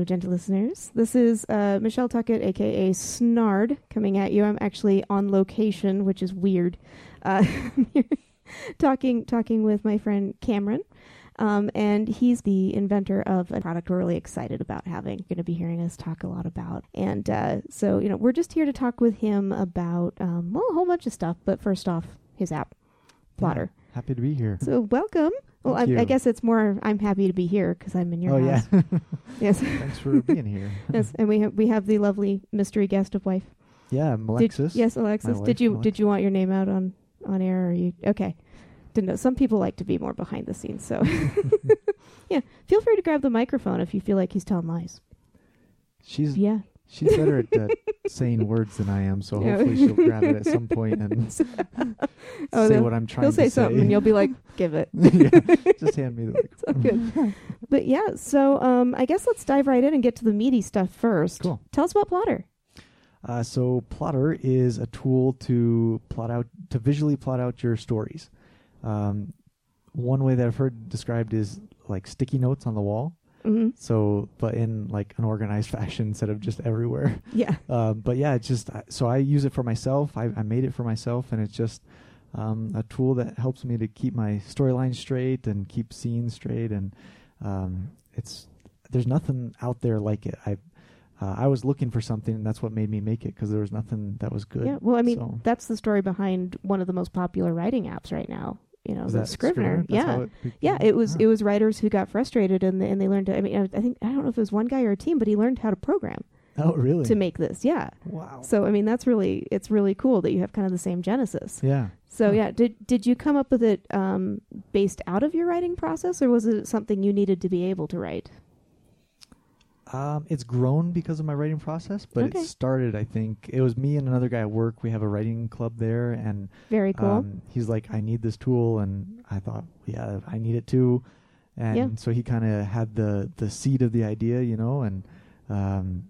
Hello, gentle listeners. This is uh, Michelle Tuckett, aka Snard, coming at you. I'm actually on location, which is weird. Uh, talking talking with my friend Cameron, um, and he's the inventor of a product we're really excited about having. Going to be hearing us talk a lot about, and uh, so you know we're just here to talk with him about um, well a whole bunch of stuff. But first off, his app, Plottr. Yeah, happy to be here. So welcome. Well, I, I, guess it's more. I'm happy to be here because I'm in your oh, house. yeah. yes. Thanks for being here. yes, and we have we have the lovely mystery guest of wife. Yeah, Alexis. Did, yes, Alexis. wife, did you Alexis. did you want your name out on on air? Or you okay? Didn't know. Some people like to be more behind the scenes. So yeah, feel free to grab the microphone if you feel like he's telling lies. She's Yeah. She's better at uh, saying words than I am, so Yeah. hopefully she'll grab it at some point and Oh, say they'll- what I'm trying He'll to say something, and you'll be like, "Give it." yeah, just hand me the It's all good. But yeah, so um, I guess let's dive right in and get to the meaty stuff first. Cool. Tell us about Plottr. Uh, so Plottr is a tool to plot out to visually plot out your stories. Um, one way that I've heard described is like sticky notes on the wall. Hmm So, but in like an organized fashion instead of just everywhere. Yeah. Um, but yeah, it's just so I use it for myself. I, I made it for myself, and it's just um, a tool that helps me to keep my storyline straight and keep scenes straight. And um, it's there's nothing out there like it. I uh, I was looking for something, and that's what made me make it because there was nothing that was good. Yeah. Well, I mean, So- that's the story behind one of the most popular writing apps right now. You know, the Scrivener. Yeah. it Yeah, it was Ah. it was writers who got frustrated and they, and they learned to. I mean, I think I don't know if it was one guy or a team, but he learned how to program Oh, really? to make this. Yeah. wow. So I mean, that's really it's really cool that you have kind of the same genesis. yeah. So yeah, did did you come up with it um, based out of your writing process, or was it something you needed to be able to write? Um, it's grown because of my writing process, but Okay. it started. I think it was me and another guy at work. We have a writing club there, and Very cool. Um, he's like, I need this tool, and I thought, yeah, I need it too. And Yeah. so he kind of had the the seed of the idea, you know, and um,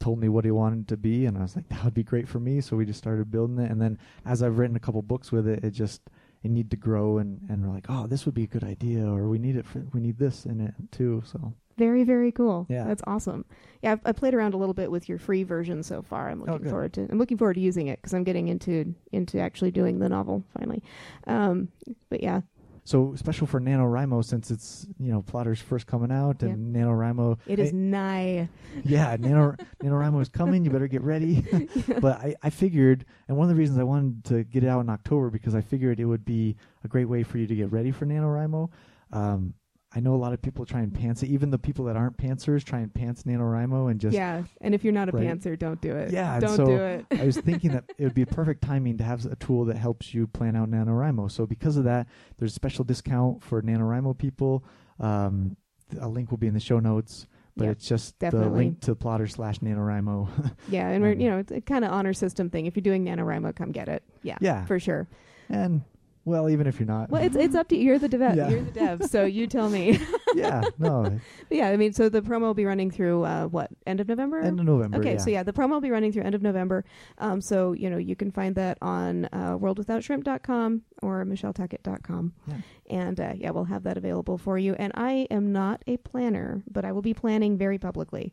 told me what he wanted to be, and I was like, that would be great for me. So we just started building it, and then as I've written a couple books with it, it just it needed to grow, and and we're like, oh, this would be a good idea, or we need it for we need this in it too. So Very, very cool. Yeah. that's awesome. Yeah, I've, I played around a little bit with your free version so far. I'm looking Oh, forward to. I'm looking forward to using it because I'm getting into into actually doing the novel finally. Um, but yeah, so special for NaNoWriMo since it's you know Plottr's first coming out, and NaNoWriMo it is I- nigh. yeah, Nano NaNoWriMo is coming. You better get ready. but I, I figured, and one of the reasons I wanted to get it out in October because I figured it would be a great way for you to get ready for NaNoWriMo. Um, I know a lot of people try and pants it. Even the people that aren't pantsers try and pants NaNoWriMo and just. yeah, and if you're not a Right. pantser, don't do it. Yeah, don't so do it. I was thinking that it would be perfect timing to have a tool that helps you plan out NaNoWriMo. So because of that, there's a special discount for NaNoWriMo people. Um, a link will be in the show notes, but Yeah, it's just the link to the Plottr slash NaNoWriMo. Yeah, and we're Um, you know it's a kind of honor system thing. If you're doing NaNoWriMo, come get it. Yeah, yeah. for sure. And well, even if you're not, Well, it's it's up to you. You're the dev. Yeah. You're the dev. So you tell me. yeah, no, But yeah, I mean, so the promo will be running through uh, what end of November? end of November. Okay, yeah. so yeah, the promo will be running through end of November. Um, so you know you can find that on uh, worldwithoutshrimp.com or michelletuckett.com. Yeah. And uh, yeah, we'll have that available for you. And I am not a planner, but I will be planning very publicly.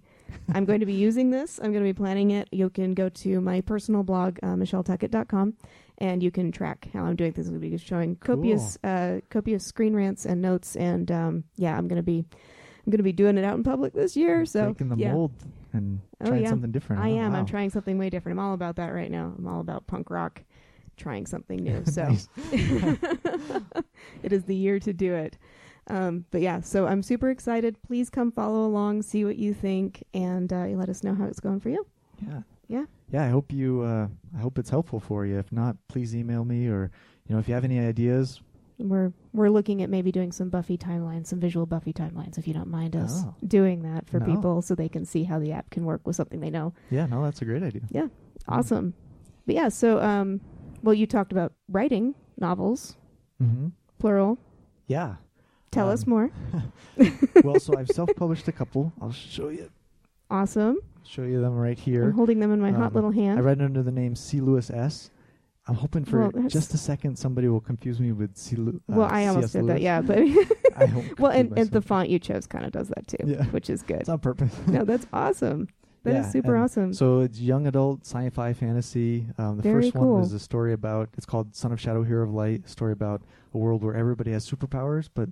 I'm going to be using this. I'm going to be planning it. You can go to my personal blog, uh, michelletuckett.com, and you can track how I'm doing things. I'll be showing copious, uh, copious screen rants and notes. And um, yeah, I'm going to be, I'm going to be doing it out in public this year. So breaking the yeah. mold and Oh, trying yeah. something different. I huh? am. I'm trying something way different. I'm all about that right now. I'm all about punk rock, trying something new. So it is the year to do it. Um, but yeah, so I'm super excited. Please come follow along, see what you think, and uh, let us know how it's going for you. Yeah. Yeah. Yeah. I hope you. Uh, I hope it's helpful for you. If not, please email me or you know if you have any ideas. We're we're looking at maybe doing some Buffy timelines, some visual Buffy timelines, if you don't mind us Oh. doing that for No. people, so they can see how the app can work with something they know. Yeah. No, that's a great idea. Yeah. Awesome. But yeah, so um, well, you talked about writing novels, Mm-hmm. plural. Yeah. Tell Um, us more. well, so I've self-published a couple. I'll show you. Awesome. Show you them right here. I'm holding them in my hot Um, little hand. I read under the name C. Lewis S. I'm hoping for Well, just a second somebody will confuse me with C. Lu- uh, well, I almost C.S. did that, yeah, but I hope well, and, and the font you chose kind of does that too, Yeah. which is good. it's on purpose. no, that's awesome. That is Yeah, super awesome. So it's young adult sci-fi fantasy. Um, the Very first cool. one is a story about. It's called Son of Shadow, Hero of Light. A story about a world where everybody has superpowers, but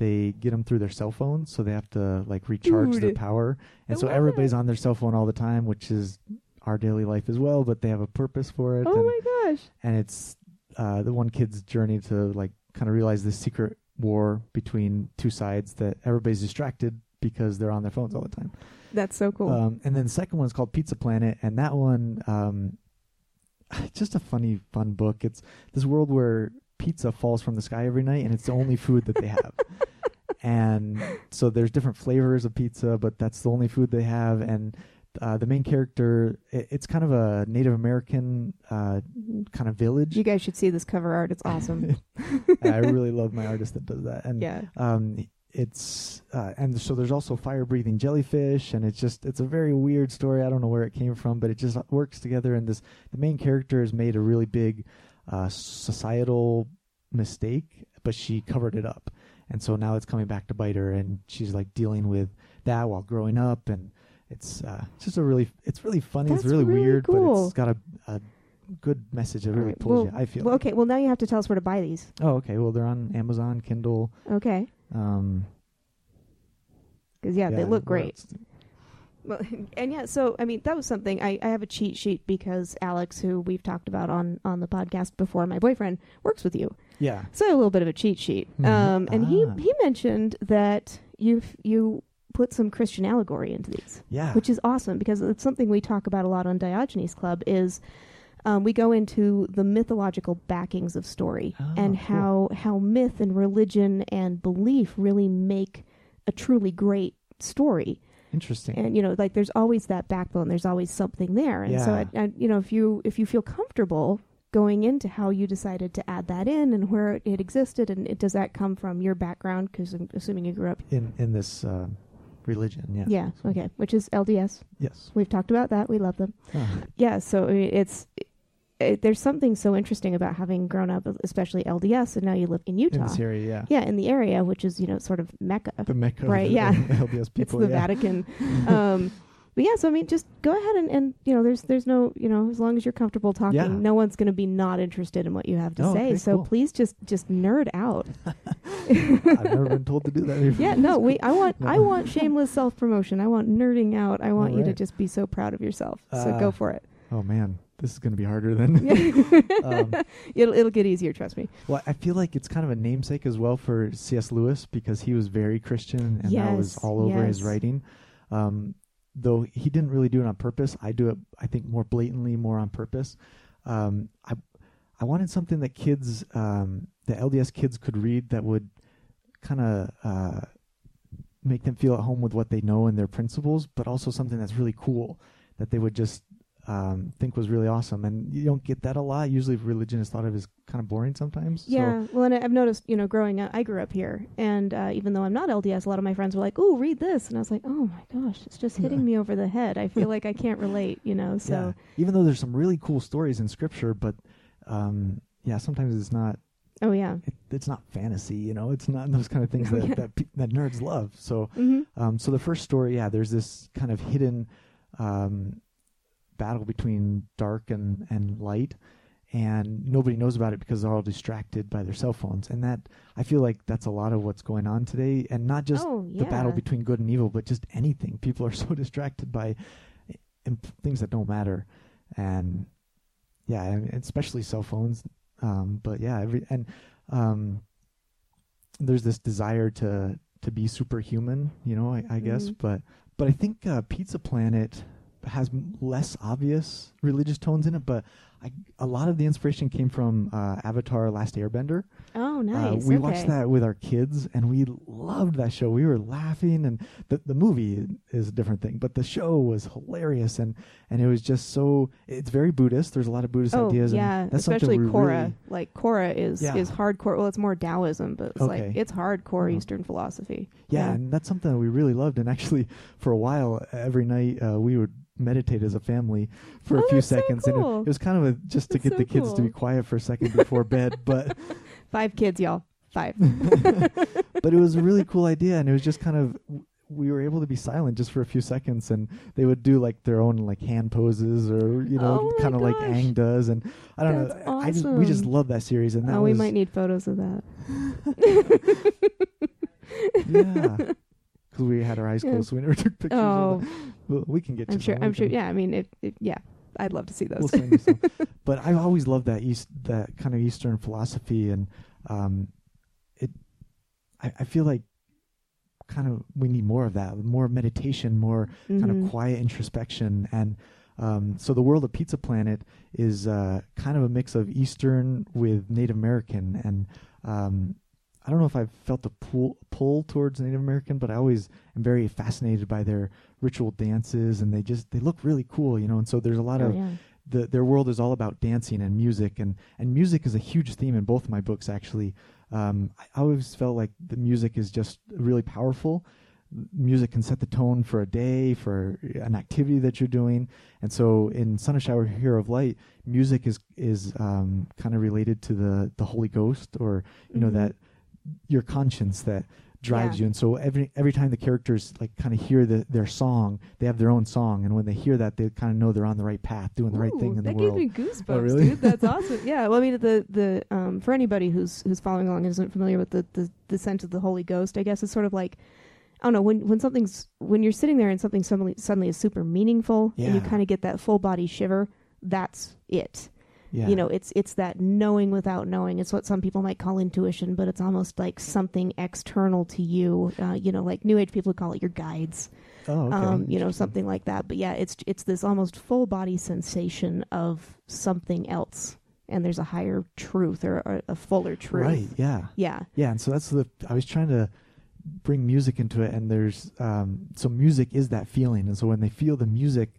they get them through their cell phones, so they have to like recharge their power. And I so everybody's on their cell phone all the time, which is our daily life as well. But they have a purpose for it. oh and, my gosh. and it's uh, the one kid's journey to like kind of realize the secret war between two sides that everybody's distracted because they're on their phones all the time. That's so cool. Um, and then the second one is called Pizza Planet, and that one, um, just a funny, fun book. It's this world where pizza falls from the sky every night, and it's the only food that they have. and so there's different flavors of pizza, but that's the only food they have. And uh, the main character, it, it's kind of a Native American uh, kind of village. you guys should see this cover art. It's awesome. I really love my artist that does that. And yeah. um it's uh, and so there's also fire breathing jellyfish and it's just it's a very weird story i don't know where it came from but it just works together and this the main character has made a really big uh, societal mistake but she covered it up and so now it's coming back to bite her and she's like dealing with that while growing up and it's uh just a really it's really funny it's really, really weird but it's got a, a good message that All really right, pulls well- you i feel Well, like. okay. Well, now you have to tell us where to buy these. oh okay well they're on amazon kindle Okay. um Because yeah, they look great. Well, and yeah, so I mean, that was something. I, I have a cheat sheet because Alex, who we've talked about on on the podcast before, my boyfriend works with you, Yeah. so I have a little bit of a cheat sheet. Mhm. Um, and he Ah. he mentioned that you you put some Christian allegory into these, Yeah. which is awesome because it's something we talk about a lot on Diogenes Club. Is um, we go into the mythological backings of story Oh, and cool. how how myth and religion and belief really make a truly great story Interesting. and you know like there's always that backbone there's always something there and so Yeah. I, I, you know if you if you feel comfortable going into how you decided to add that in and where it, existed and it, does that come from your background because i'm assuming you grew up in in this uh, religion, yeah. yeah okay which is lds Yes. we've talked about that we love them Ah, yeah so I mean, it's it, there's something so interesting about having grown up especially lds and now you live in Utah. in this area, yeah. yeah in the area which is you know sort of mecca The Mecca Right, of the yeah. LDS people. it's the yeah. Vatican. um, but yeah, so I mean, just go ahead and, and you know, there's there's no you know, as long as you're comfortable talking, Yeah. no one's going to be not interested in what you have to Oh, say. so cool. please just just nerd out. I've never been told to do that before. yeah, no, we I want I want shameless self promotion. I want nerding out. I want you to just be so proud of yourself. so Uh, go for it. Oh man, this is going to be harder than. um, it'll it'll get easier. Trust me. well, I feel like it's kind of a namesake as well for C.S. Lewis because he was very Christian and that was all over his writing. Um, though he didn't really do it on purpose. I do it, I think, more blatantly, more on purpose. Um, I I wanted something that kids, um, the LDS kids, could read that would kind of uh, make them feel at home with what they know and their principles, but also something that's really cool that they would just um, think was really awesome. And you don't get that a lot. Usually, religion is thought of as kind of boring sometimes. So- Yeah, well, and I've noticed, you know, growing up, I grew up here, and uh, even though I'm not LDS, a lot of my friends were like, "Oh, read this," and I was like, "Oh my gosh, it's just hitting Yeah. me over the head." I feel like I can't relate, you know. So yeah. Even though there's some really cool stories in scripture, but um, yeah, sometimes it's not. Oh yeah. It, it's not fantasy, you know. It's not those kind of things that yeah. that, pe- that nerds love. So, hmm um, so the first story, yeah, there's this kind of hidden um, battle between dark and and light, and nobody knows about it because they're all distracted by their cell phones. And that I feel like that's a lot of what's going on today, and not just oh the battle between good and evil, but just anything. People are so distracted by things that don't matter, and yeah, I mean, especially cell phones. Um, but yeah, every and um, there's this desire to to be superhuman, you know, I, I guess. Mhm. But but I think uh, Pizza Planet has less obvious religious tones in it, but I, a lot of the inspiration came from uh, Avatar: Last Airbender. Oh nice. Uh, we okay. watched that with our kids, and we loved that show. We were laughing, and the the movie is a different thing, but the show was hilarious, and and it was just so. It's very Buddhist. There's a lot of Buddhist Oh ideas. yeah, and that's especially Korra. really- Like Korra is Yeah. is hardcore. Well, it's more Taoism, but it's like it's hardcore Uh-huh. Eastern philosophy. yeah, and that's something that we really loved. And actually, for a while, every night uh, we would meditate as a family for Oh, a few that's so seconds, and it, it was kind of of just to That's get so the kids to be quiet for a second before bed, but Five kids, y'all. Five. but it was a really cool idea, and it was just kind of we were able to be silent just for a few seconds, and they would do like their own like hand poses or you know Oh kind of like. Aang does, and I don't That's know. I just we just love that series, and that oh, we might need photos of that. yeah. Because we had our eyes Yeah. closed, so we never took pictures. Oh, Of. Well, we can get. I'm sure. I'm sure. Yeah. I mean. Yeah. I'd love to see those. We'll send you some. but I've always loved that East, that kind of Eastern philosophy, and um, it. I, I feel like kind of we need more of that, more meditation, more kind Mhm. of quiet introspection, and um, so the world of Pizza Planet is uh, kind of a mix of Eastern with Native American, and um, I don't know if I've felt a pull pull towards Native American, but I always am very fascinated by their ritual dances, and they just they look really cool, you know. And so there's a lot Oh, of yeah. the, their world is all about dancing and music, and and music is a huge theme in both of my books. Actually, um, I always felt like the music is just really powerful. Music can set the tone for a day, for an activity that you're doing, and so in Son of Shadow, Hero of Light, music is is um, kind of related to the the Holy Ghost, or you know Mhm. that your conscience that drives Yeah. you and so every every time the characters like kind of hear the, their song they have their own song and when they hear that they kind of know they're on the right path doing the right thing Ooh, in the world. that gives me goosebumps, Oh, really? dude. That's awesome. Yeah. Well, I mean, the the um for anybody who's who's following along and isn't familiar with the the the sense of the Holy Ghost, I guess it's sort of like. I don't know when when something's when you're sitting there and something suddenly suddenly is super meaningful and you kind of get that full body shiver. That's it. Yeah You know, it's it's that knowing without knowing. It's what some people might call intuition, but it's almost like something external to you. Uh, you know, like New Age people call it your guides. oh okay um, you know, something like that. But yeah, it's it's this almost full body sensation of something else, and there's a higher truth or, or a fuller truth. right yeah Yeah. yeah and so that's the i was trying to bring music into it and there's um so music is that feeling and so when they feel the music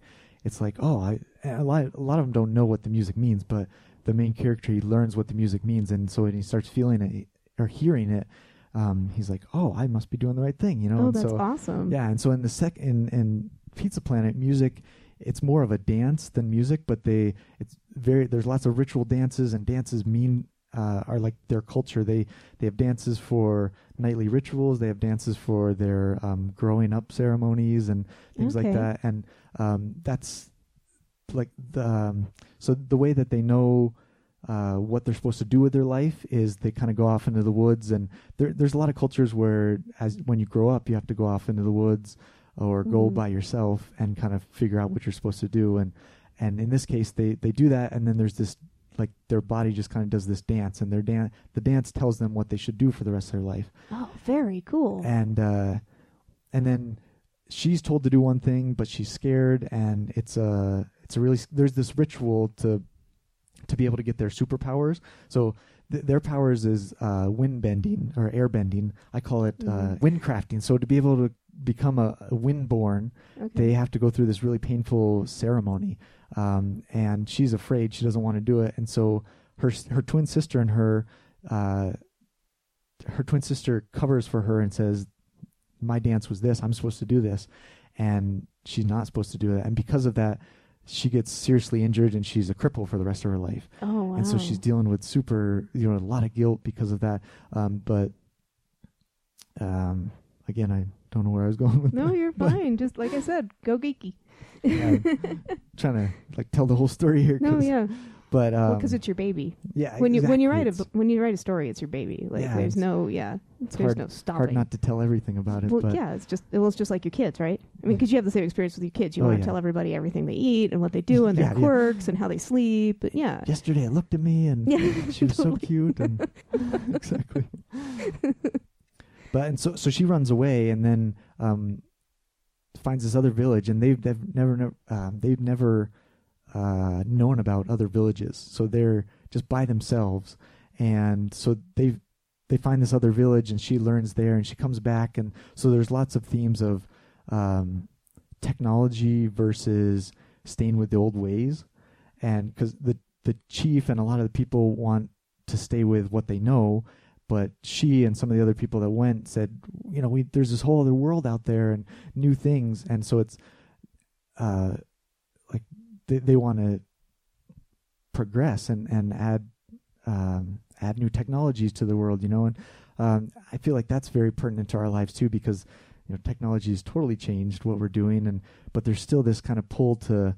it's like oh i a lot a lot of them don't know what the music means but the main character he learns what the music means and so when he starts feeling it or hearing it um he's like oh i must be doing the right thing you know Oh, and that's so awesome. Yeah, and so in the sec in in Pizza Planet, music it's more of a dance than music, but they it's very there's lots of ritual dances and dances mean uh, are like their culture. They they have dances for nightly rituals. They have dances for their um, growing up ceremonies and things like that. And um, that's like the um, so the way that they know uh, what they're supposed to do with their life is they kind of go off into the woods and there, there's a lot of cultures where as when you grow up you have to go off into the woods or go Mhm. by yourself and kind of figure out what you're supposed to do and and in this case they they do that and then there's this like their body just kind of does this dance and their dance the dance tells them what they should do for the rest of their life Oh, very cool. and uh and then she's told to do one thing but she's scared and it's a it's a really there's this ritual to to be able to get their superpowers. So th- their powers is uh wind bending or air bending. I call it uh Mhm. wind crafting. So to be able to become a, a windborn okay. they have to go through this really painful ceremony. Um, and she's afraid. She doesn't want to do it. And so her her twin sister and her uh, her twin sister covers for her and says my dance was this. I'm supposed to do this. And she's not supposed to do that and because of that she gets seriously injured and she's a cripple for the rest of her life oh, wow. and so she's dealing with super you know a lot of guilt because of that um, but um, again i don't know where i was going with No, that. you're fine. Just like I said, go geeky. Yeah, trying to like tell the whole story here. no, yeah. But um, well, because it's your baby. yeah, When you when you write a when you write a story, it's your baby. Like Yeah, there's no yeah, it's there's hard, no stopping. hard not to tell everything about it. well, but yeah, it's just well, it's just like your kids, right? I mean, because you have the same experience with your kids. You Oh, want to yeah. tell everybody everything they eat and what they do and their Yeah, quirks and how they sleep. But yeah, yesterday it looked at me and she was so cute and exactly. But and so so she runs away and then um, finds this other village and they've, they've never never um, they've never uh, known about other villages. So they're just by themselves. And so they they find this other village and she learns there and she comes back. And so there's lots of themes of um, technology versus staying with the old ways. And because the the chief and a lot of the people want to stay with what they know but she and some of the other people that went said you know we there's this whole other world out there and new things. And so it's uh like they they want to progress and and add um, add new technologies to the world. You know, and um, I feel like that's very pertinent to our lives too because you know technology has totally changed what we're doing, and but there's still this kind of pull to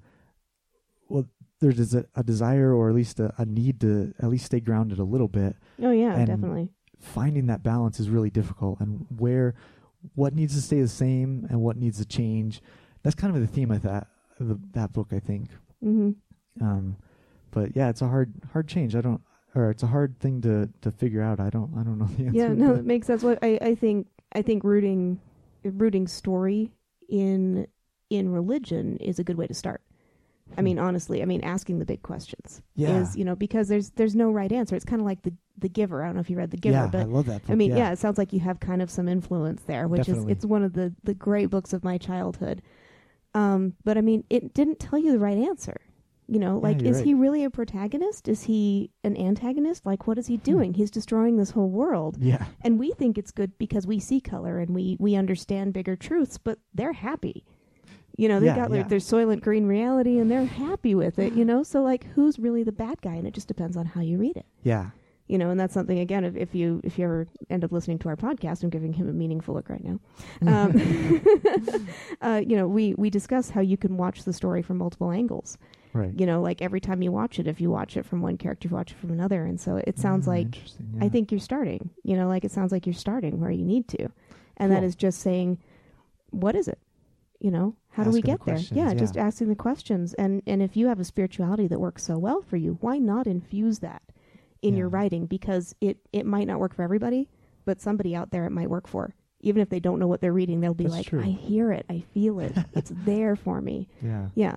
well, there's a, a desire or at least a, a, need to at least stay grounded a little bit. Oh yeah, and definitely. Finding that balance is really difficult, and where what needs to stay the same and what needs to change. That's kind of the theme of that the, that book, I think. Mm-hmm. Um, but yeah, it's a hard hard change. I don't, or it's a hard thing to to figure out. I don't I don't know the answer. Yeah, no, it makes sense. What I I think I think rooting rooting story in in religion is a good way to start. I mean, honestly, I mean, asking the big questions yeah. is, you know, because there's there's no right answer. It's kind of like the the Giver. I don't know if you read the Giver, yeah, but I love that. Book. I mean, yeah. yeah. it sounds like you have kind of some influence there, which Definitely. is it's one of the the great books of my childhood. Um, but I mean, it didn't tell you the right answer. You know, like yeah, is right. he really a protagonist? Is he an antagonist? Like, what is he doing? He's destroying this whole world. Yeah, and we think it's good because we see color and we we understand bigger truths, but they're happy you know, they've yeah, got like yeah. their Soylent Green reality and they're happy with it, you know? So like who's really the bad guy? And it just depends on how you read it. Yeah. You know, and that's something again if, if you if you ever end up listening to our podcast, I'm giving him a meaningful look right now. Um, uh, you know, we we discuss how you can watch the story from multiple angles. Right. You know, like every time you watch it, if you watch it from one character, you watch it from another, and so it sounds Ah, like yeah. I think you're starting. You know, like it sounds like you're starting where you need to, and that Cool. is just saying, what is it? You know, how do we Asking the get there? Yeah, yeah. just asking the questions, and and if you have a spirituality that works so well for you, why not infuse that in your writing? Because it it might not work for everybody, but somebody out there it might work for. Even if they don't know what they're reading, they'll be That's like, true. "I hear it, I feel it, it's there for me." Yeah. Yeah,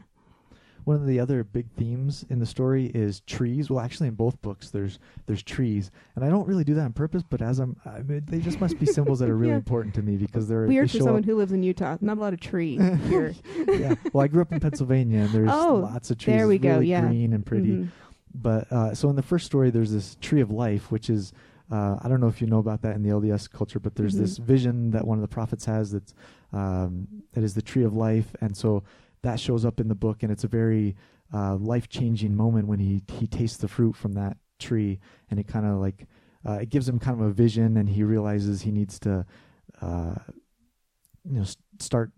One of the other big themes in the story is trees. Well, actually, in both books, there's there's trees, and I don't really do that on purpose. But as I'm, I mean, they just must be symbols that are really Yeah. important to me because they're weird they for someone up- who lives in Utah. Not a lot of tree here. yeah. Well, I grew up in Pennsylvania, and there's Oh, lots of trees. there we It's go, really yeah. green and pretty. Mhm. But uh, so in the first story, there's this tree of life, which is uh, I don't know if you know about that in the LDS culture, but there's Mhm. this vision that one of the prophets has that's um, that is the tree of life, and so that shows up in the book, and it's a very uh, life changing moment when he he tastes the fruit from that tree, and it kind of like uh, it gives him kind of a vision, and he realizes he needs to uh, you know s- start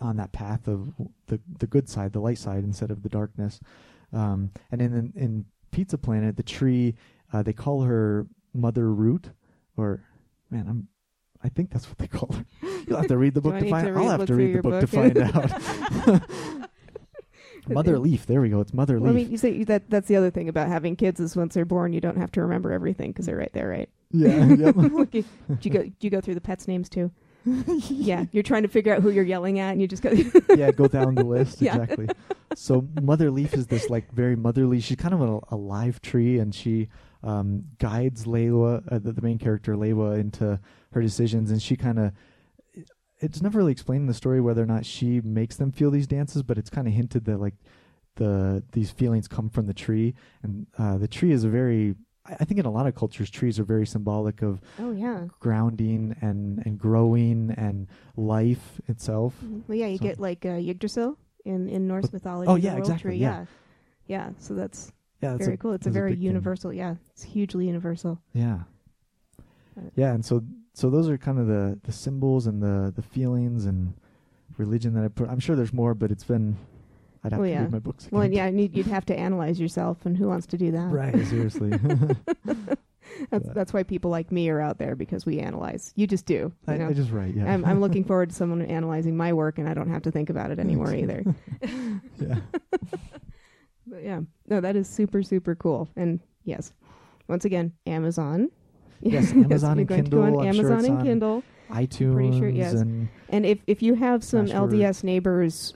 on that path of the the good side, the light side, instead of the darkness. Um, and in, in in Pizza Planet, the tree uh, they call her Mother Root, or man, I'm I think that's what they call her. You'll have to read the book to find. to I'll have to read the your book, to find out. Mother Leaf. There we go. It's Mother Well, I mean, you say that that's the other thing about having kids is once they're born, you don't have to remember everything because they're right there, right? yeah. Yep. Do you go? Do you go through the pets' names too? yeah, you're trying to figure out who you're yelling at, and you just go. yeah, go down the list Yeah. exactly. So Mother Leaf is this like very motherly. She's kind of a, a live tree, and she um, guides Layla, uh, the, the main character Layla, into her decisions, and she kind of. It's never really explained in the story whether or not she makes them feel these dances, but it's kind of hinted that like the these feelings come from the tree, and uh, the tree is a very. I think in a lot of cultures, trees are very symbolic of oh yeah. grounding and and growing and life itself. Well, yeah, you So- get like uh, Yggdrasil in in Norse mythology. oh, yeah, exactly, Tree. yeah. yeah, yeah. So that's Yeah, very cool. It's a that's a very thing. universal. Yeah, it's hugely universal. Yeah. Yeah, and so so those are kind of the the symbols and the the feelings and religion that I put. I'm sure there's more, but it's been. I'd have Well, to yeah. read my books. Well, yeah, and you'd, have to analyze yourself, and who wants to do that? Right. Seriously. That's that's why people like me are out there because we analyze. You just do. You I, know? I just write. Yeah. I'm I'm looking forward to someone analyzing my work, and I don't have to think about it anymore either. yeah. But yeah, no, that is super super cool. And yes, once again, Amazon. Yes, Amazon you're and going to go Kindle. on I'm sure Amazon it's and Kindle. iTunes. pretty sure, yes. And And if if you have some. LDS neighbors,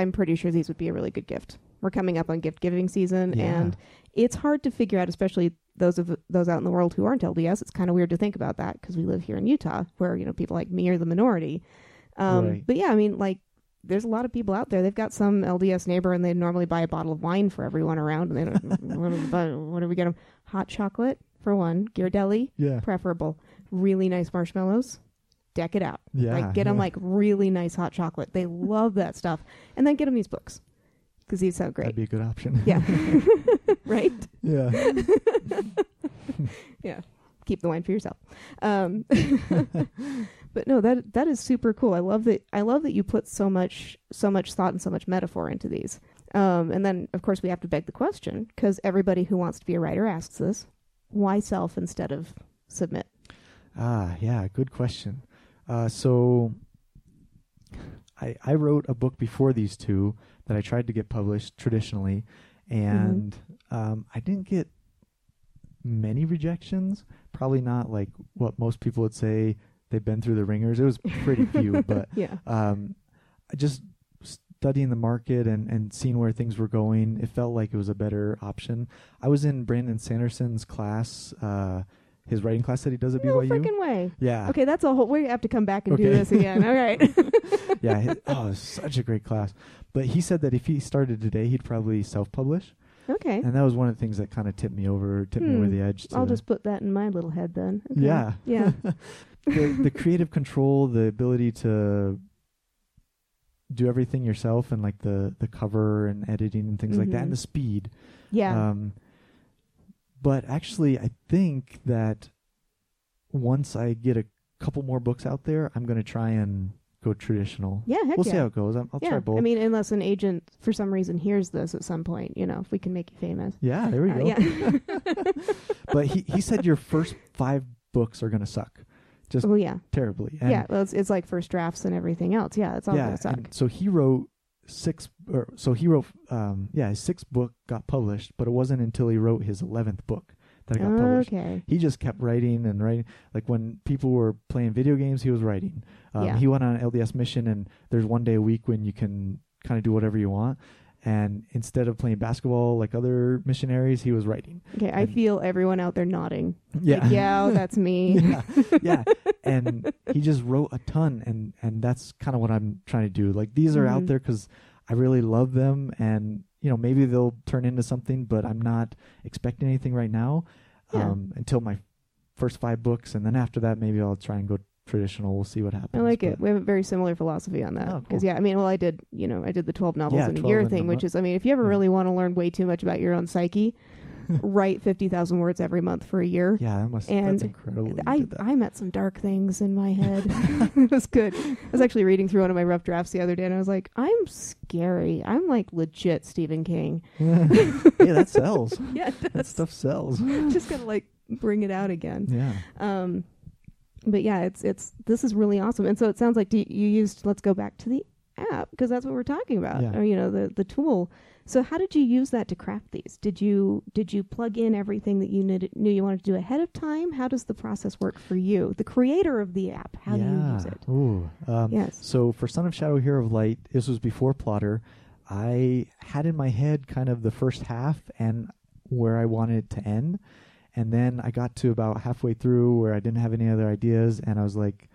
I'm pretty sure these would be a really good gift. We're coming up on gift giving season, Yeah. and it's hard to figure out, especially those of those out in the world who aren't LDS. It's kind of weird to think about that because we live here in Utah, where you know people like me are the minority. Um, Right. But yeah, I mean, like, there's a lot of people out there. They've got some LDS neighbor, and they normally buy a bottle of wine for everyone around. And they don't. what, do we buy- what do we get them? Hot chocolate for one. Ghirardelli, yeah. preferable. Really nice marshmallows. Deck it out. Yeah. Like get them like really nice hot chocolate. They love that stuff, and then get them these books. because these sound That'd great. be a good option. Yeah. right? Yeah. yeah. Keep the wine for yourself. Um, but no, that that is super cool. I love that. I love that you put so much so much thought and so much metaphor into these. Um, and then, of course, we have to beg the question because everybody who wants to be a writer asks this: Why self instead of submit? Ah, yeah, good question. Uh, so, I I wrote a book before these two that I tried to get published traditionally, and um, I didn't get many rejections. Probably not like what most people would say they've been through the ringers. It was pretty few, but Yeah. um, just studying the market and, and seeing where things were going, it felt like it was a better option. I was in Brandon Sanderson's class, uh, his writing class that he does at No BYU. freaking way. yeah, Okay, that's a whole. We have to come back and do this again. All right. yeah. hi- oh, such a great class. But he said that if he started today, he'd probably self-publish, okay. and that was one of the things that kind of tipped me over, tipped me over Hmm. the edge. I'll just put that in my little head then. Okay. yeah, Yeah. the, the creative control, the ability to do everything yourself, and like the the cover and editing and things like that, and the speed. Yeah. Um, but actually, I think that once I get a couple more books out there, I'm going to try and go traditional. yeah. Heck we'll yeah. see how it goes. I'm, I'll yeah. try both. I mean, unless an agent for some reason hears this at some point, you know, if we can make you famous. yeah, there we Uh, go. yeah. But he he said your first five books are going to suck, just oh yeah. terribly. And yeah. Well, it's, it's like first drafts and everything else. Yeah. It's all yeah, gonna suck. and so he wrote six. Or, so he wrote, um, yeah, his sixth book got published, but it wasn't until he wrote his eleventh book that it got published. Okay. he just kept writing and writing. Like when people were playing video games, he was writing. Um, Yeah. He went on an LDS mission, and there's one day a week when you can kind of do whatever you want. And instead of playing basketball like other missionaries, he was writing. Okay. I feel everyone out there nodding. Yeah, Like, yeah. oh, that's me. yeah, yeah. And he just wrote a ton, and and that's kind of what I'm trying to do. Like these are out Mhm. there because I really love them, and you know maybe they'll turn into something, but I'm not expecting anything right now Yeah. um, until my first five books, and then after that maybe I'll try and go traditional. We'll see what happens. I like it. We have a very similar philosophy on that. Oh, Because cool. yeah, I mean, well, I did, you know, I did the twelve novels Yeah, in a year thing, which is, I mean, if you ever Yeah. really want to learn way too much about your own psyche, write fifty thousand words every month for a year. Yeah, that must. And that's incredible. I that. I met some dark things in my head. it was good. I was actually reading through one of my rough drafts the other day, and I was like, I'm scary. I'm like legit Stephen King. yeah, that sells. Yeah, That stuff sells. just gotta like bring it out again. Yeah. Um, but yeah, it's it's this is really awesome. And so it sounds like do you, you used. Let's go back to the app because that's what we're talking about. Yeah. Or you know the the tool. So how did you use that to craft these? Did you did you plug in everything that you knew, knew you wanted to do ahead of time? How does the process work for you, the creator of the app? How yeah. do you use it? Ooh. Um, Yes. So for Son of Shadow, Hero of Light, this was before Plottr. I had in my head kind of the first half and where I wanted it to end, and then I got to about halfway through where I didn't have any other ideas, and I was like,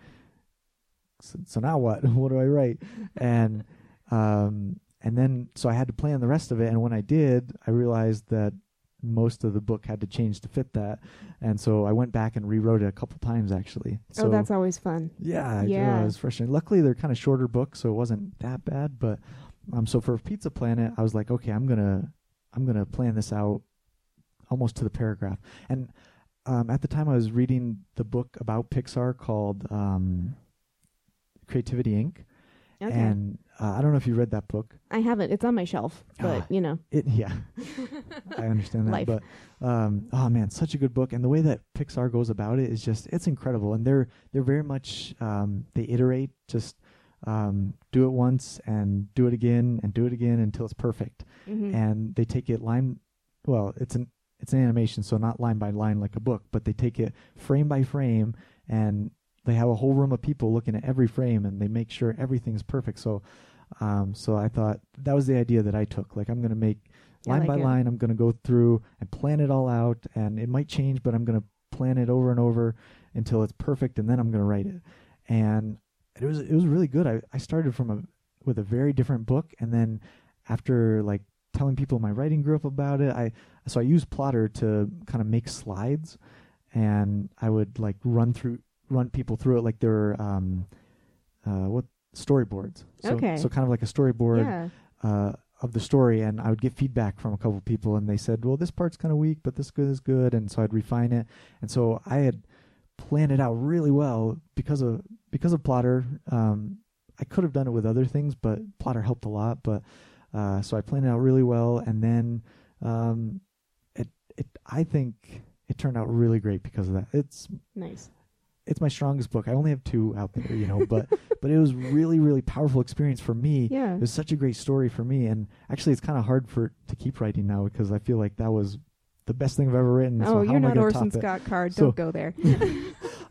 "So, so now what? what do I write?" And um, and then so I had to plan the rest of it, and when I did, I realized that most of the book had to change to fit that, and so I went back and rewrote it a couple times actually. So oh, that's always fun. yeah, Yeah. yeah, it was frustrating. Luckily, they're kind of shorter books, so it wasn't that bad. But um, so for Pizza Planet, I was like, okay, I'm gonna, I'm gonna plan this out almost to the paragraph. And um, at the time, I was reading the book about Pixar called um, Creativity Inc. Okay. And uh, I don't know if you read that book. I haven't. It's on my shelf, but Ah. you know. It, yeah, I understand that. Life. But um, oh man, such a good book, and the way that Pixar goes about it is just it's incredible. And they're they're very much um, they iterate, just um, do it once and do it again and do it again until it's perfect. Mhm. And they take it line, well, it's an it's an animation, so not line by line like a book, but they take it frame by frame and they have a whole room of people looking at every frame and they make sure everything's perfect. So, um, so I thought that was the idea that I took. Like I'm going to make line like by it. line. I'm going to go through and plan it all out, and it might change, but I'm going to plan it over and over until it's perfect, and then I'm going to write it. And it was it was really good. I I started from a with a very different book, and then after like telling people in my writing group about it, I so I used Plottr to kind of make slides, and I would like run through run people through it like they're um uh what storyboards. So, Okay. So kind of like a storyboard yeah. uh, of the story, and I would get feedback from a couple people, and they said, "Well, this part's kind of weak, but this good is good," and so I'd refine it. And so I had planned it out really well because of because of Plottr. Um, I could have done it with other things, but Plottr helped a lot. But uh, so I planned it out really well, and then um, it it I think it turned out really great because of that. It's Nice. it's my strongest book. I only have two out there, you know, but but it was really really powerful experience for me. Yeah. It was such a great story for me, and actually, it's kind of hard for to keep writing now because I feel like that was the best thing I've ever written. so oh, how you're not Orson? Scott Card. So- Don't go there.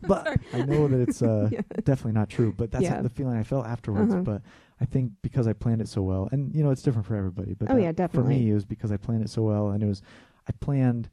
But I know that it's uh, Yeah. definitely not true. But that's Yeah. the feeling I felt afterwards. Uh-huh. But I think because I planned it so well, and you know, it's different for everybody. But Oh, yeah, definitely. For me, it was because I planned it so well, and it was I planned.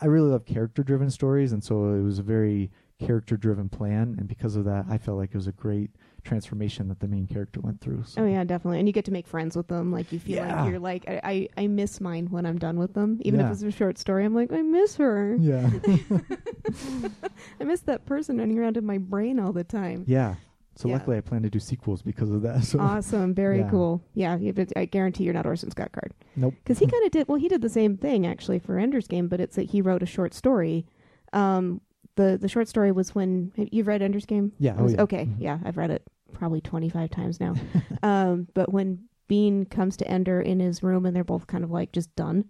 I really love character-driven stories, and so it was a very character-driven plan. And because of that, I felt like it was a great transformation that the main character went through. So. Oh yeah, definitely. And you get to make friends with them. Like you feel Yeah. like you're like I, I I miss mine when I'm done with them. Even Yeah. if it's a short story, I'm like I miss her. Yeah. I miss that person running around in my brain all the time. yeah. So Yeah. luckily, I plan to do sequels because of that. So Awesome, very Yeah. cool. Yeah, you- but I guarantee you're not Orson Scott Card nope. because he kind of did. Well, he did the same thing actually for Ender's Game, but it's that he wrote a short story. Um, the the short story was when you've read Ender's Game. Yeah. It Oh yeah. Okay, Mhm. yeah, I've read it probably 25 times now. um, but when Bean comes to Ender in his room and they're both kind of like just done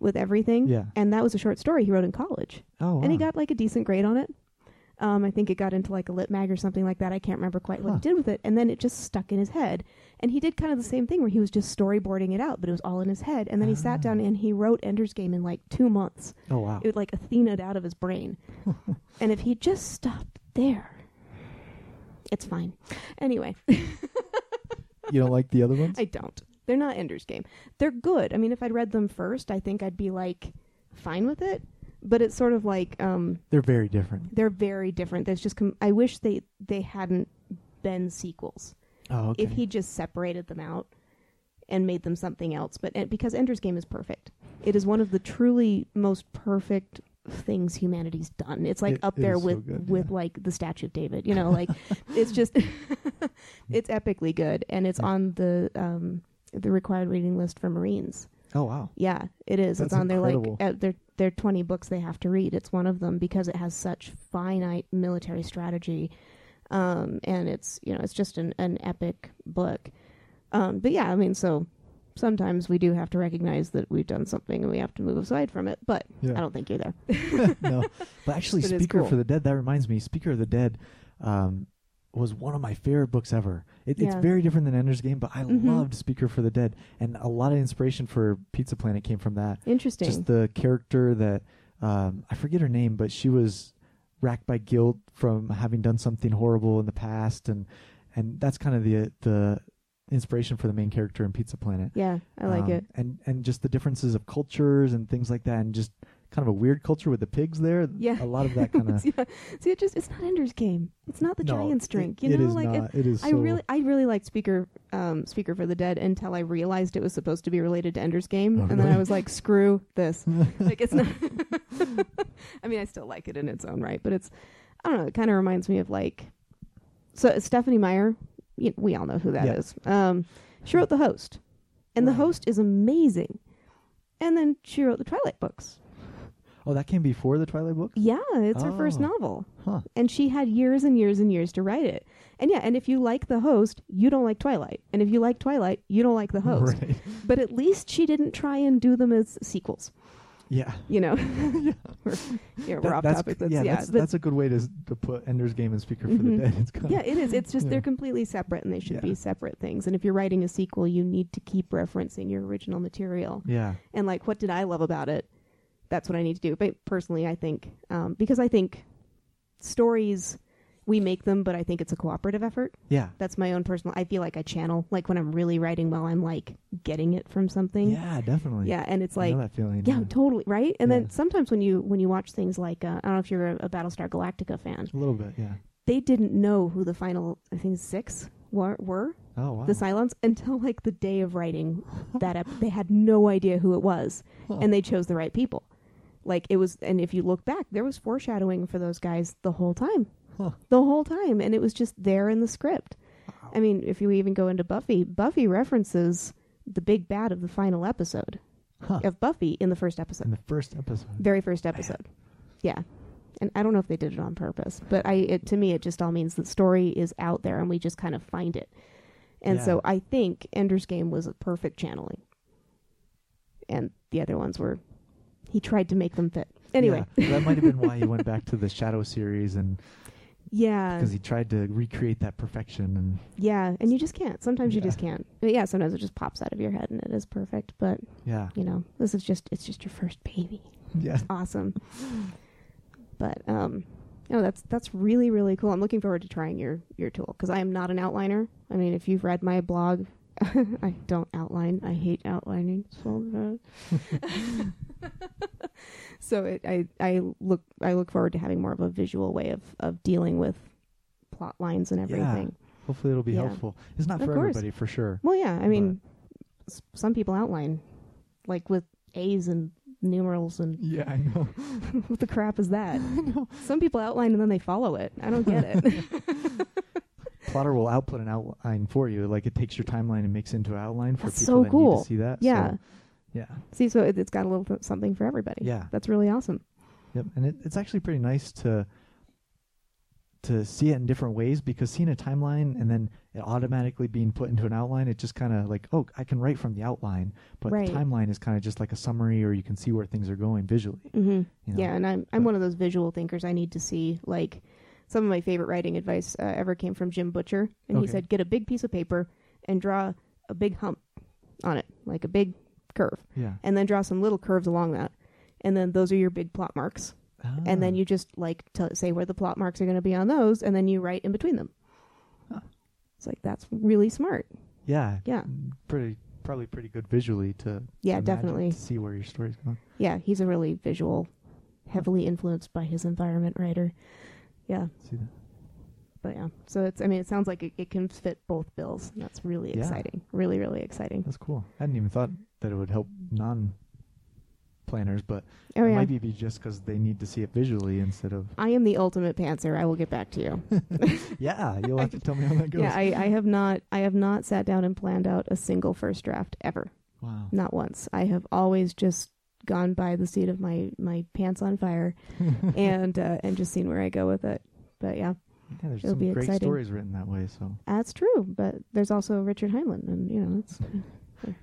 with everything. Yeah. And that was a short story he wrote in college. Oh. And he got like a decent grade on it. Um, I think it got into like a lit mag or something like that. I can't remember quite what Huh. he did with it. And then it just stuck in his head. And he did kind of the same thing where he was just storyboarding it out, but it was all in his head. And then he sat Ah. down and he wrote Ender's Game in like two months. Oh wow. It would like Athena'd out of his brain. and if he just stopped there, it's fine. Anyway, you don't like the other ones? I don't. They're not Ender's Game. They're good. I mean, if I'd read them first, I think I'd be like fine with it. But it's sort of like um, They're very different. they're very different. There's just com- I wish they they hadn't been sequels. Oh, okay. If he just separated them out and made them something else, but and because Ender's Game is perfect, it is one of the truly most perfect things humanity's done. It's like It- up there is so with good, with yeah. like the Statue of David. You know, like it's just it's epically good, and it's Yeah. on the um the required reading list for Marines. oh wow. Yeah, it is. it's That's on their like incredible. uh, their their twenty books they have to read. It's one of them because it has such finite military strategy, um, and it's you know it's just an an epic book. Um, but yeah, I mean, so sometimes we do have to recognize that we've done something and we have to move aside from it. But Yeah. I don't think you're there. no, but actually, But Speaker cool. for the Dead. That reminds me, Speaker of the Dead um, was one of my favorite books ever. It, It's very different than Ender's Game, but I Mhm. loved Speaker for the Dead, and a lot of inspiration for Pizza Planet came from that. Interesting. Just the character that um, I forget her name, but she was racked by guilt from having done something horrible in the past, and and that's kind of the the inspiration for the main character in Pizza Planet. yeah, I like Um, it. and and just the differences of cultures and things like that, and just kind of a weird culture with the pigs there. Yeah. a lot of that kind of. yeah. See, it just it's not Ender's Game. It's not the Giant's drink. You know, is like It, it is. I so- really, I really liked Speaker, um, Speaker for the Dead until I realized it was supposed to be related to Ender's Game, Oh, and then? I was like, screw this. like it's not. I mean, I still like it in its own right, but it's, I don't know. It kind of reminds me of like, so Stephenie Meyer. y- We all know who that Yeah. is. Um, she wrote the host, and the host is amazing. And then she wrote the Twilight books. Oh, that came before the Twilight book. Yeah, it's her first Oh. novel. Huh. and she had years and years and years to write it. And yeah, and if you like the host, you don't like Twilight, and if you like Twilight, you don't like the host. Right. But at least she didn't try and do them as sequels. Yeah. You know, we're, yeah, we're That- off that's, topic. That's, yeah, yeah, that's, but- that's a good way to s- to put Ender's Game and Speaker for Mhm. the Dead. It's kind yeah, it is. It's just Yeah. they're completely separate, and they should Yeah. be separate things. And if you're writing a sequel, you need to keep referencing your original material. yeah. And like, what did I love about it? That's what I need to do. But personally, I think um, because I think stories we make them, but I think it's a cooperative effort. Yeah. That's my own personal. I feel like I channel. Like when I'm really writing well, I'm like getting it from something. Yeah, definitely. Yeah, and it's like that feeling. yeah, totally right. And Yeah. then sometimes when you when you watch things like uh, I don't know if you're a, a Battlestar Galactica fan, a little bit. Yeah. they didn't know who the final I think six were were Oh wow. the Cylons until like the day of writing that ep- they had no idea who it was, Huh. and they chose the right people. Like it was, and if you look back, there was foreshadowing for those guys the whole time, Huh. the whole time, and it was just there in the script. Wow. I mean, if you even go into Buffy, Buffy references the big bad of the final episode Huh. of Buffy in the first In episode, the first episode. very first episode. Yeah, and I don't know if they did it on purpose, but I it, to me it just all means the story is out there and we just kind of find it. And Yeah. so I think Ender's Game was a perfect channeling, and the other ones were he tried to make them fit. Anyway, Yeah, that might have been why he went back to the Shadow series and yeah, because he tried to recreate that perfection and yeah, and you just can't. Sometimes you just can't. But yeah, sometimes it just pops out of your head and it is perfect. But yeah. you know, this is just it's just your first baby. Yeah. Awesome. but um, no, that's that's really really cool. I'm looking forward to trying your your tool because I am not an outliner. I mean, if you've read my blog, I don't outline. I hate outlining so so it, I I look I look forward to having more of a visual way of of dealing with plot lines and Yeah. everything. Hopefully it'll be Yeah. helpful. It's not Of for course. everybody for sure. Well, yeah. I mean, s- some people outline like with A's and numerals and Yeah, I know. what the crap is that? Some people outline and then they follow it. I don't get it. Plottr will output an outline for you. Like it takes your timeline and makes into an outline for That's people so that cool. need to see that. yeah. So, yeah. See, so it, it's got a little bit something for everybody. Yeah. That's really awesome. Yep. And it, it's actually pretty nice to to see it in different ways because seeing a timeline and then it automatically being put into an outline, it just kind of like, oh, I can write from the outline, but Right. the timeline is kind of just like a summary, or you can see where things are going visually. hmm You know? Yeah, and I'm I'm one of those visual thinkers. I need to see like some of my favorite writing advice uh, ever came from Jim Butcher, and he said, get a big piece of paper and draw a big hump on it, like a big curve, Yeah. and then draw some little curves along that, and then those are your big plot marks. and then Ah. you just like tell say where the plot marks are going to be on those, and then you write in between them. Huh. It's like that's really smart. yeah, Yeah, pretty probably pretty good visually to yeah, to definitely. to see where your story's going. Yeah, he's a really visual, heavily influenced by his environment writer. Yeah, See that? but yeah, so it's I mean it sounds like it, it can fit both bills. and That's really Yeah. exciting. Really, really exciting. That's cool. I hadn't even thought that it would help non planners, but Oh it yeah. might be just because they need to see it visually instead of. I am the ultimate pantser. I will get back to you. yeah, you'll have to tell me how that goes. yeah, I, I have not I have not sat down and planned out a single first draft ever. wow. Not once. I have always just gone by the seat of my my pants on fire and uh, and just seen where I go with it. But yeah, Yeah, there's it'll some be great exciting. stories written that way. So that's true. But there's also Richard Heinlein, and you know it's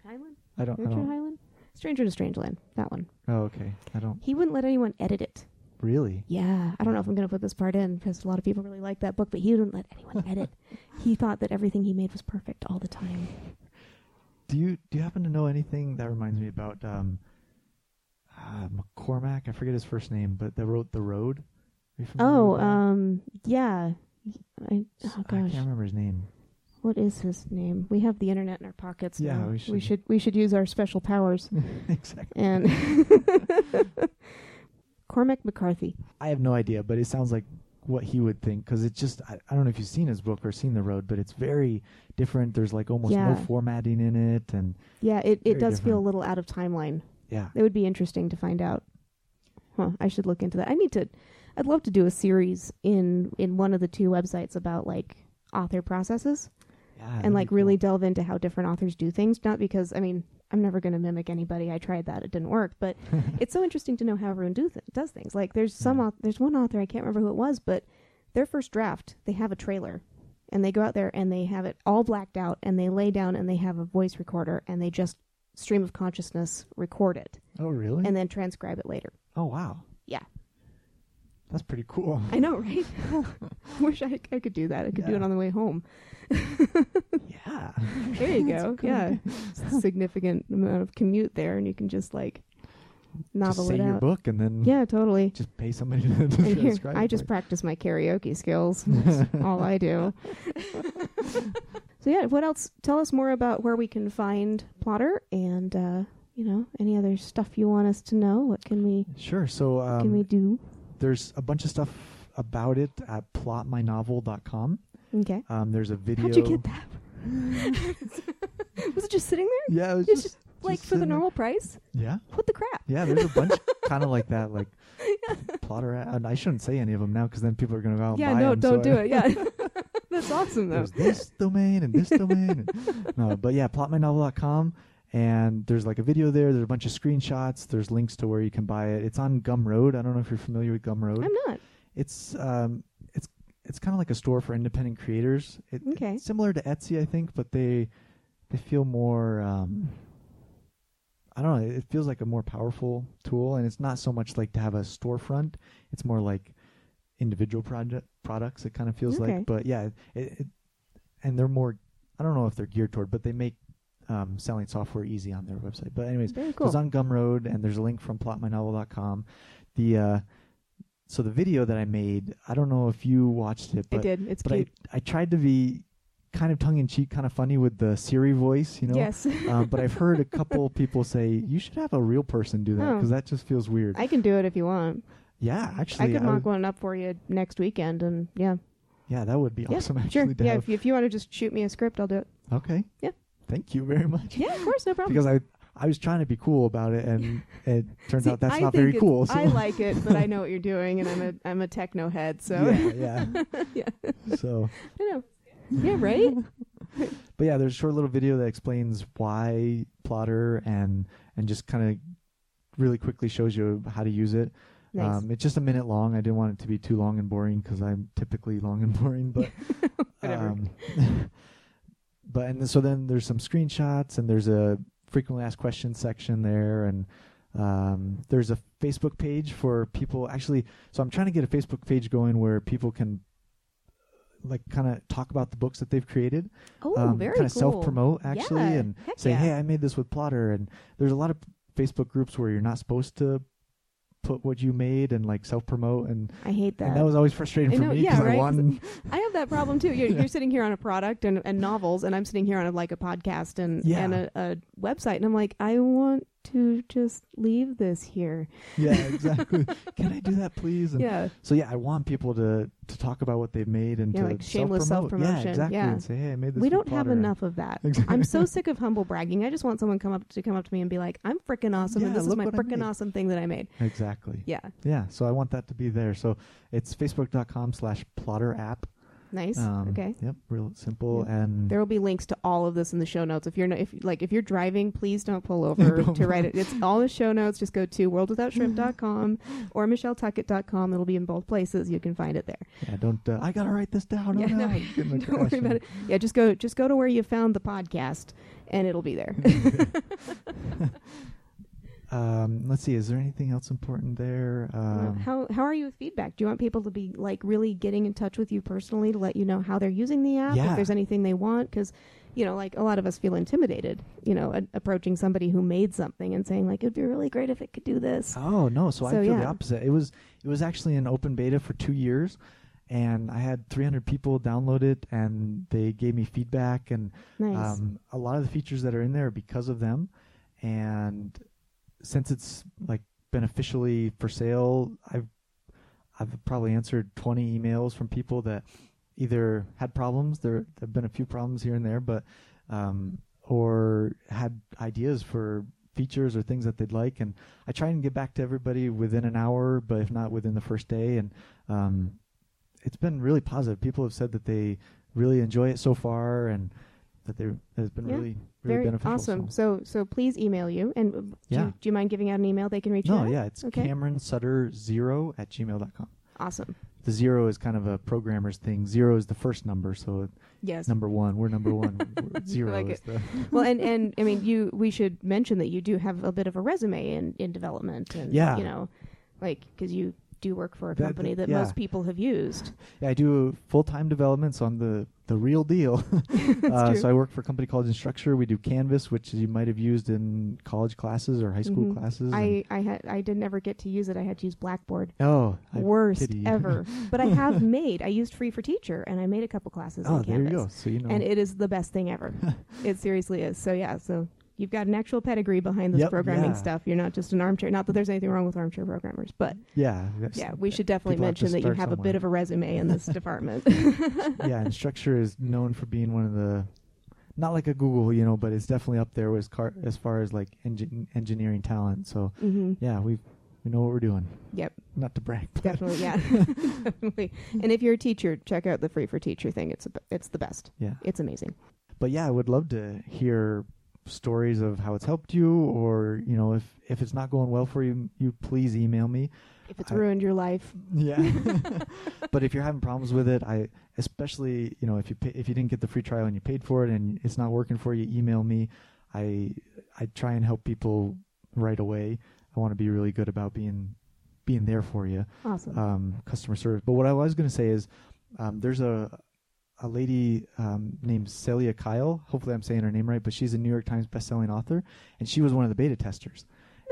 Heinlein, I don't. I Richard don't. Heinlein, Stranger to Strangeland. That one. Oh, okay. I don't He wouldn't let anyone edit it. really. Yeah, I don't know if I'm going to put this part in because a lot of people really like that book, but he wouldn't let anyone edit. he thought that everything he made was perfect all the time. Do you do you happen to know anything that reminds me about um, uh, McCormack? I forget his first name, but that wrote The Road. Are you familiar Oh, um, yeah. I, oh I can't remember his name. what is his name? We have the internet in our pockets. Yeah, now. we we should- should we should use our special powers. exactly. And Cormac McCarthy. I have no idea, but it sounds like what he would think because it's just I, I don't know if you've seen his book or seen The Road, but it's very different. There's like almost no formatting in it, and Yeah, it, it does feel a little out of timeline. Yeah, It would be interesting to find out. Huh, I should look into that. I need to I'd love to do a series in in one of the two websites about like author processes yeah, and like really cool. delve into how different authors do things, not because I mean, I'm never going to mimic anybody. I tried that, it didn't work, but it's so interesting to know how everyone do th- does things. Like there's some Yeah. auth- there's one author, I can't remember who it was, but their first draft, they have a trailer and they go out there and they have it all blacked out and they lay down and they have a voice recorder and they just stream of consciousness record it oh really? and then transcribe it later. oh wow, Yeah. that's pretty cool. I know, right? Wish I, I could do that. I could do it on the way home. yeah, There you go. Yeah. Significant amount of commute there and you can just like novel just say it your out. book and then Yeah, totally. just pay somebody to, to And here, transcribe. I just practice my karaoke skills. That's all I do. So yeah, what else? Tell us more about where we can find Plottr and uh, you know any other stuff you want us to know. What can we. Sure. So what can we um, do? there's a bunch of stuff about it at plotmynovel.com. Okay. Um, there's a video. How'd you get that? Was it just sitting there? Yeah, it was just, just like just for the sitting there. normal price? yeah, What the crap? yeah. There's a bunch kind of like that, like Plottr. ad- And I shouldn't say any of them now because then people are gonna go out yeah, no, don't so do I- it. Yeah, that's awesome though. There's this domain and this domain. And, no, but yeah, plotmynovel.com. and there's like a video there. There's a bunch of screenshots. There's links to where you can buy it. It's on Gumroad. I don't know if you're familiar with Gumroad. I'm not. It's um, it's it's kind of like a store for independent creators. It, Okay. it's similar to Etsy, I think, but they they feel more. Um, I don't know. It feels like a more powerful tool, and it's not so much like to have a storefront. It's more like individual project products. It kind of feels Okay. like, but yeah, it, it and they're more. I don't know if they're geared toward, but they make um, selling software easy on their website. But anyways, Very so cool. it's on Gumroad, and there's a link from plotmynovel.com. The uh, so the video that I made, I don't know if you watched it, I but did. It's but I cute. I tried to be kind of tongue in cheek, kind of funny with the Siri voice, you know. Yes. um, but I've heard a couple people say you should have a real person do that Oh. because that just feels weird. I can do it if you want. Yeah, actually, I could I mock would- one up for you next weekend, and yeah, yeah, that would be yeah, awesome. Actually, sure. Yeah, have- if you, if you want to just shoot me a script, I'll do it. okay. Yeah. Thank you very much. Yeah, of course, no problem. Because I I was trying to be cool about it, and it turns See, out that's I not very cool. So. I like it, but I know what you're doing, and I'm a I'm a techno head, so yeah, yeah. Yeah. So, I know. Yeah, right. but yeah, there's a short little video that explains why Plottr and and just kind of really quickly shows you how to use it. Nice. Um, it's just a minute long. I didn't want it to be too long and boring because I'm typically long and boring. But Whatever. um, but and so then there's some screenshots and there's a frequently asked questions section there and um, there's a Facebook page for people actually. So I'm trying to get a Facebook page going where people can like kind of talk about the books that they've created oh, um, very kind of cool. self promote actually Yeah, and heck say yeah. hey i made this with Plottr and there's a lot of facebook groups where you're not supposed to put what you made and like self promote and, I hate that. and that was always frustrating I for know, me yeah, right, i I have that problem too. You're, you're sitting here on a product and, and novels, and I'm sitting here on a, like a podcast and Yeah. and a, a website, and I'm like, I want to just leave this here. yeah exactly can i do that please and Yeah, so yeah i want people to to talk about what they've made and Yeah, to like shameless self-promote. yeah self-promotion, exactly yeah. and say hey i made this we don't have enough of that. Exactly. I'm so sick of humble bragging. I just want someone come up to come up to me and be like, "I'm freaking awesome, Yeah, and this is my freaking awesome thing that I made." exactly Yeah, yeah so i want that to be there so it's facebook.com slash Plottr app nice. um, okay. yep real simple Yeah. and There will be links to all of this in the show notes. If you're no, if like if you're driving, please don't pull over Don't to write it. It's all the show notes. Just go to worldwithoutshrimp.com or michelletuckett.com. It'll be in both places. You can find it there. Yeah, don't. Uh, I gotta write this down. Yeah, oh, no, no, I'm getting a Don't worry about it. Yeah, just go just go to where you found the podcast, and it'll be there. Um, let's see. Is there anything else important there? Um, how how are you with feedback? Do you want people to be like really getting in touch with you personally to let you know how they're using the app? Yeah. If there's anything they want, because you know, like a lot of us feel intimidated. You know, a- approaching somebody who made something and saying like it'd be really great if it could do this. oh no. So, So, I feel the opposite. It was it was actually an open beta for two years, and I had 300 people download it, and they gave me feedback, and Nice. um, a lot of the features that are in there are because of them, and since it's like been officially for sale, I've I've probably answered 20 emails from people that either had problems. There have been a few problems here and there, but um, or had ideas for features or things that they'd like. And I try and get back to everybody within an hour, but if not within the first day. And um, it's been really positive. People have said that they really enjoy it so far, and that they has been Yeah, really really Very beneficial. awesome. So. So so please email you. And do, Yeah. you, do you mind giving out an email they can reach you? No, yeah, it's Okay. Cameron Sutter zero at gmail.com. Awesome. The zero is kind of a programmer's thing. Zero is the first number, so Yes. number one. We're number one. We're zero like is the well, and and I mean, you we should mention that you do have a bit of a resume in in development, and Yeah. you know, like because you do work for a That- company that- that yeah. most people have used. Yeah, I do full time development, so I'm the the real deal. uh, so I work for a company called Instructure. We do Canvas, which you might have used in college classes or high school Mhm. classes. I I had I did never get to use it. I had to use Blackboard. oh, I Worst ever. but I have made. I used Free for Teacher, and I made a couple classes oh, in there Canvas. you go. So you know. and it is the best thing ever. it seriously is. So yeah, so you've got an actual pedigree behind this Yep, programming yeah. stuff. You're not just an armchair. Not that there's anything wrong with armchair programmers, but yeah, that's- yeah, we should definitely people have to mention that you start have a bit somewhere. of a resume in this department. yeah, Instructure is known for being one of the, not like a Google, you know, but it's definitely up there as car as far as like engin- engineering talent. So hmm yeah, we we know what we're doing. Yep, Not to brag, but definitely. Yeah, definitely. And if you're a teacher, check out the Free for Teacher thing. It's a, it's the best. yeah. It's amazing. But yeah, I would love to hear stories of how it's helped you, or you know, if if it's not going well for you, you please email me. If it's I- ruined your life, Yeah. but if you're having problems with it, I especially you know if you pay, if you didn't get the free trial and you paid for it and it's not working for you, email me. I I try and help people right away. I want to be really good about being being there for you, awesome. um, customer service. But what I was going to say is, um, there's a a lady um, named Celia Kyle. Hopefully, I'm saying her name right, but she's a New York Times bestselling author, and she was one of the beta testers.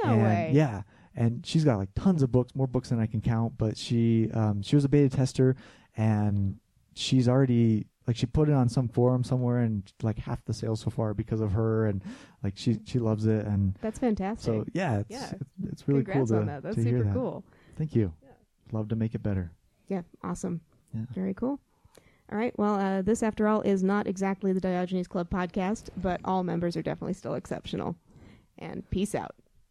no and way. Yeah, and she's got like tons of books, more books than I can count. But she um, she was a beta tester, and she's already like she put it on some forum somewhere, and like half the sales so far because of her, and like she she loves it, and That's fantastic. so yeah, it's Yeah. it's, it's really Congrats cool to that. That's to hear super that. cool. Thank you. Love to make it better. Yeah, awesome. Yeah. Very cool. All right. Well, uh, this, after all, is not exactly the Diogenes Club podcast, but all members are definitely still exceptional. And peace out.